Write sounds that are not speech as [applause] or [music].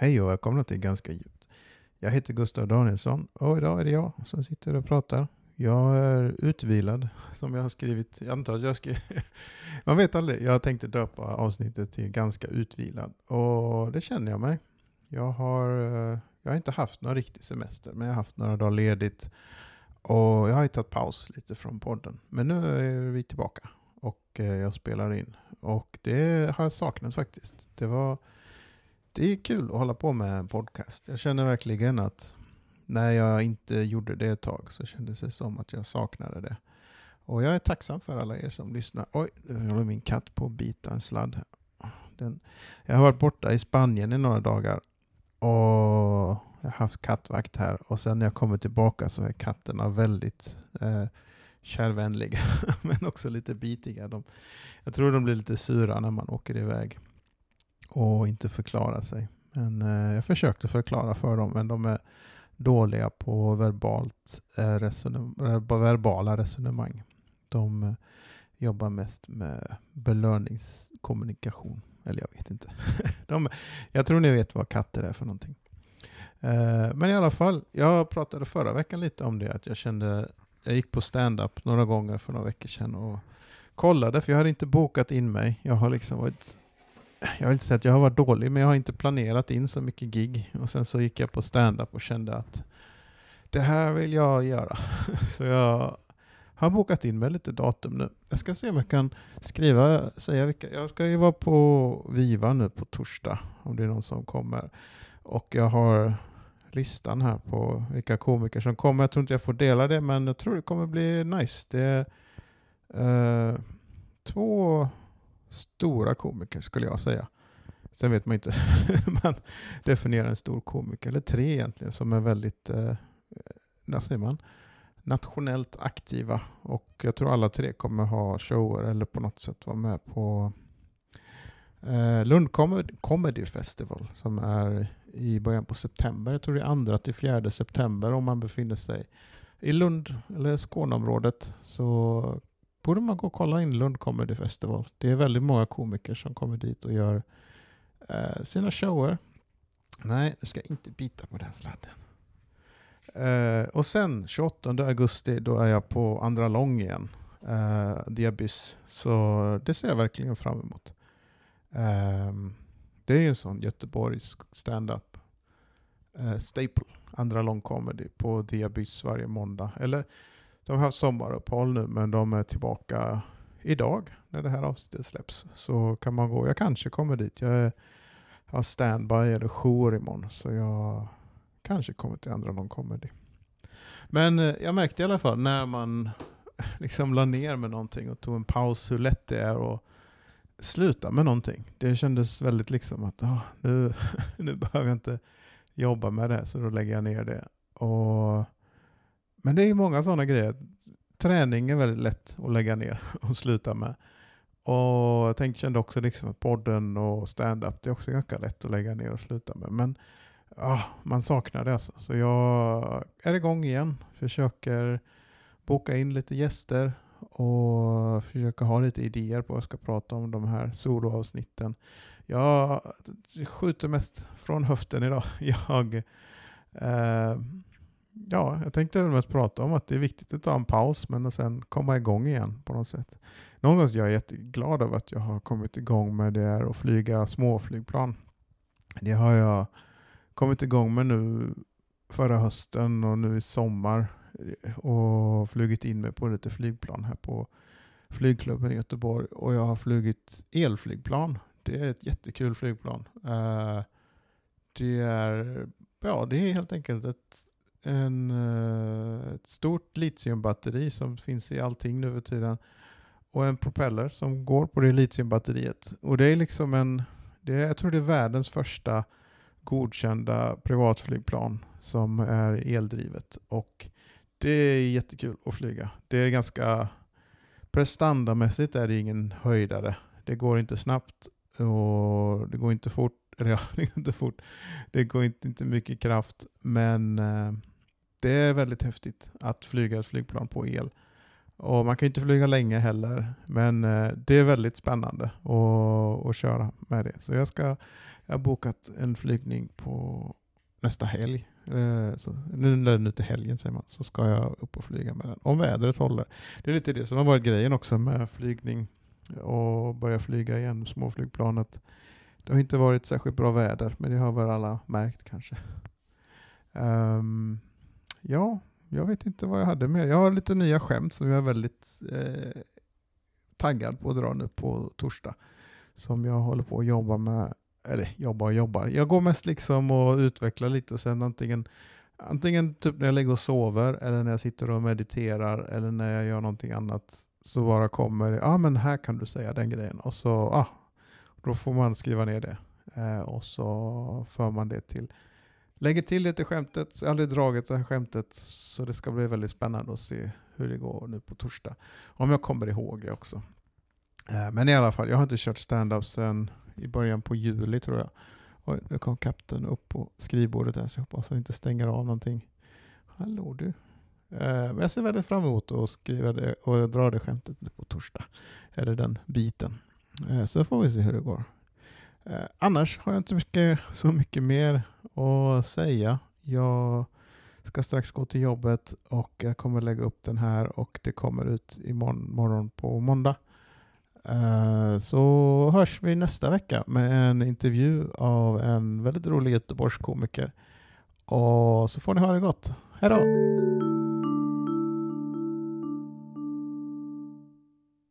Hej och välkomna till Ganska djupt. Jag heter Gustav Danielsson och idag är det jag som sitter och pratar. Jag är utvilad som jag har skrivit. Jag antar att jag skrev, [laughs] Man vet aldrig. Jag tänkte döpa avsnittet till Ganska utvilad och det känner jag mig. Jag har, eh, jag har inte haft någon riktig semester men jag har haft några dagar ledigt och jag har tagit paus lite från podden. Men nu är vi tillbaka och eh, jag spelar in och det har jag saknat faktiskt. Det var det är kul att hålla på med en podcast. Jag känner verkligen att när jag inte gjorde det ett tag så kändes det som att jag saknade det. Och jag är tacksam för alla er som lyssnar. Oj, nu håller min katt på att bita en sladd. Den, jag har varit borta i Spanien i några dagar och jag har haft kattvakt här och sen när jag kommer tillbaka så är katterna väldigt eh, kärvänliga [laughs] men också lite bitiga. De, jag tror de blir lite sura när man åker iväg och inte förklara sig. Men eh, jag försökte förklara för dem, men de är dåliga på verbalt, eh, resonem verbala resonemang. De eh, jobbar mest med belöningskommunikation. Eller jag vet inte. [laughs] de, jag tror ni vet vad katter är för någonting. Eh, men i alla fall, jag pratade förra veckan lite om det, att jag kände, jag gick på stand-up några gånger för några veckor sedan och kollade, för jag hade inte bokat in mig. Jag har liksom varit jag vill inte säga att jag har varit dålig, men jag har inte planerat in så mycket gig. Och sen så gick jag på stand-up och kände att det här vill jag göra. [laughs] Så jag har bokat in mig lite datum nu. Jag ska se om jag kan skriva, säga vilka. Jag ska ju vara på Viva nu på torsdag, om det är någon som kommer. Och jag har listan här på vilka komiker som kommer. Jag tror inte jag får dela det, men jag tror det kommer bli nice. Det är eh, två stora komiker skulle jag säga. Sen vet man inte [laughs] hur man definierar en stor komiker, eller tre egentligen, som är väldigt, eh, eh när säger man, nationellt aktiva. Och jag tror alla tre kommer ha shower eller på något sätt vara med på eh, Lund Comedy Festival som är i början på september. Jag tror det är andra till fjärde september om man befinner sig i Lund eller Skåneområdet så borde man gå och kolla in Lund Comedy Festival. Det är väldigt många komiker som kommer dit och gör eh, sina shower. Nej, du ska inte bita på den sladden. Eh, och sen 28 augusti, då är jag på Andra Lång igen. Eh, Diabys. Så det ser jag verkligen fram emot. Eh, det är ju en sån göteborgsk stand-up eh, staple. Andra Lång Comedy på Diabys varje måndag. Eller de har haft sommaruppehåll nu men de är tillbaka idag när det här avsnittet släpps. Så kan man gå. Jag kanske kommer dit. Jag är, har standby eller jour imorgon så jag kanske kommer till andra någon comedy. Men eh, jag märkte i alla fall när man [laughs] liksom la ner med någonting och tog en paus hur lätt det är att sluta med någonting. Det kändes väldigt liksom att ah, nu, [laughs] nu behöver jag inte jobba med det så då lägger jag ner det. Och men det är många sådana grejer. Träning är väldigt lätt att lägga ner [laughs] och sluta med. Och jag tänkte kände också liksom att podden och stand-up det är också ganska lätt att lägga ner och sluta med. Men ah, man saknar det alltså. Så jag är igång igen. Försöker boka in lite gäster och försöker ha lite idéer på vad jag ska prata om de här soloavsnitten. Jag skjuter mest från höften idag. [laughs] Jag eh, ja, jag tänkte väl mest prata om att det är viktigt att ta en paus men att sen komma igång igen på något sätt. Någonstans jag är jätteglad över att jag har kommit igång med det här att flyga småflygplan. Det har jag kommit igång med nu förra hösten och nu i sommar eh, och flugit in mig på lite flygplan här på flygklubben i Göteborg och jag har flugit elflygplan. Det är ett jättekul flygplan. Eh, det är, ja, det är helt enkelt ett en, eh, ett stort litiumbatteri som finns i allting nu för tiden och en propeller som går på det litiumbatteriet. Och det är liksom en, det är, jag tror det är världens första godkända privatflygplan som är eldrivet. Och det är jättekul att flyga. Det är ganska, prestandamässigt är det ingen höjdare. Det går inte snabbt och det går inte fort. [laughs] Eller ja, det går inte fort. Det går inte, inte mycket kraft. Men eh, det är väldigt häftigt att flyga ett flygplan på el. Och man kan inte flyga länge heller, men eh, det är väldigt spännande att, att köra med det. Så jag, ska, jag har bokat en flygning på nästa helg. Eh, så, nu när nu till helgen säger man, så ska jag upp och flyga med den. Om vädret håller. Det är lite det som har varit grejen också med flygning och börja flyga igen, småflygplanet. Det har inte varit särskilt bra väder, men det har väl alla märkt kanske. Um, ja, jag vet inte vad jag hade med. Jag har lite nya skämt som jag är väldigt eh, taggad på att dra nu på torsdag. Som jag håller på att jobba med. Eller jobba och jobba. Jag går mest liksom och utvecklar lite och sen antingen Antingen typ när jag ligger och sover eller när jag sitter och mediterar eller när jag gör någonting annat så bara kommer ja ah, men här kan du säga den grejen och så ah, då får man skriva ner det eh, och så för man det till Lägger till lite skämtet, jag har aldrig dragit det här skämtet så det ska bli väldigt spännande att se hur det går nu på torsdag. Om jag kommer ihåg det också. Eh, men i alla fall, jag har inte kört stand-up sedan i början på juli tror jag. Oj, nu kom kapten upp på skrivbordet där så jag hoppas han inte stänger av någonting. Hallå du. Eh, men jag ser väldigt fram emot att skriva det och dra det skämtet nu på torsdag. Eller den biten. Eh, så får vi se hur det går. Annars har jag inte mycket, så mycket mer att säga. Jag ska strax gå till jobbet och jag kommer lägga upp den här och det kommer ut imorgon på måndag. Eh, så hörs vi nästa vecka med en intervju av en väldigt rolig Göteborgskomiker. Och så får ni ha det gott. Hej då!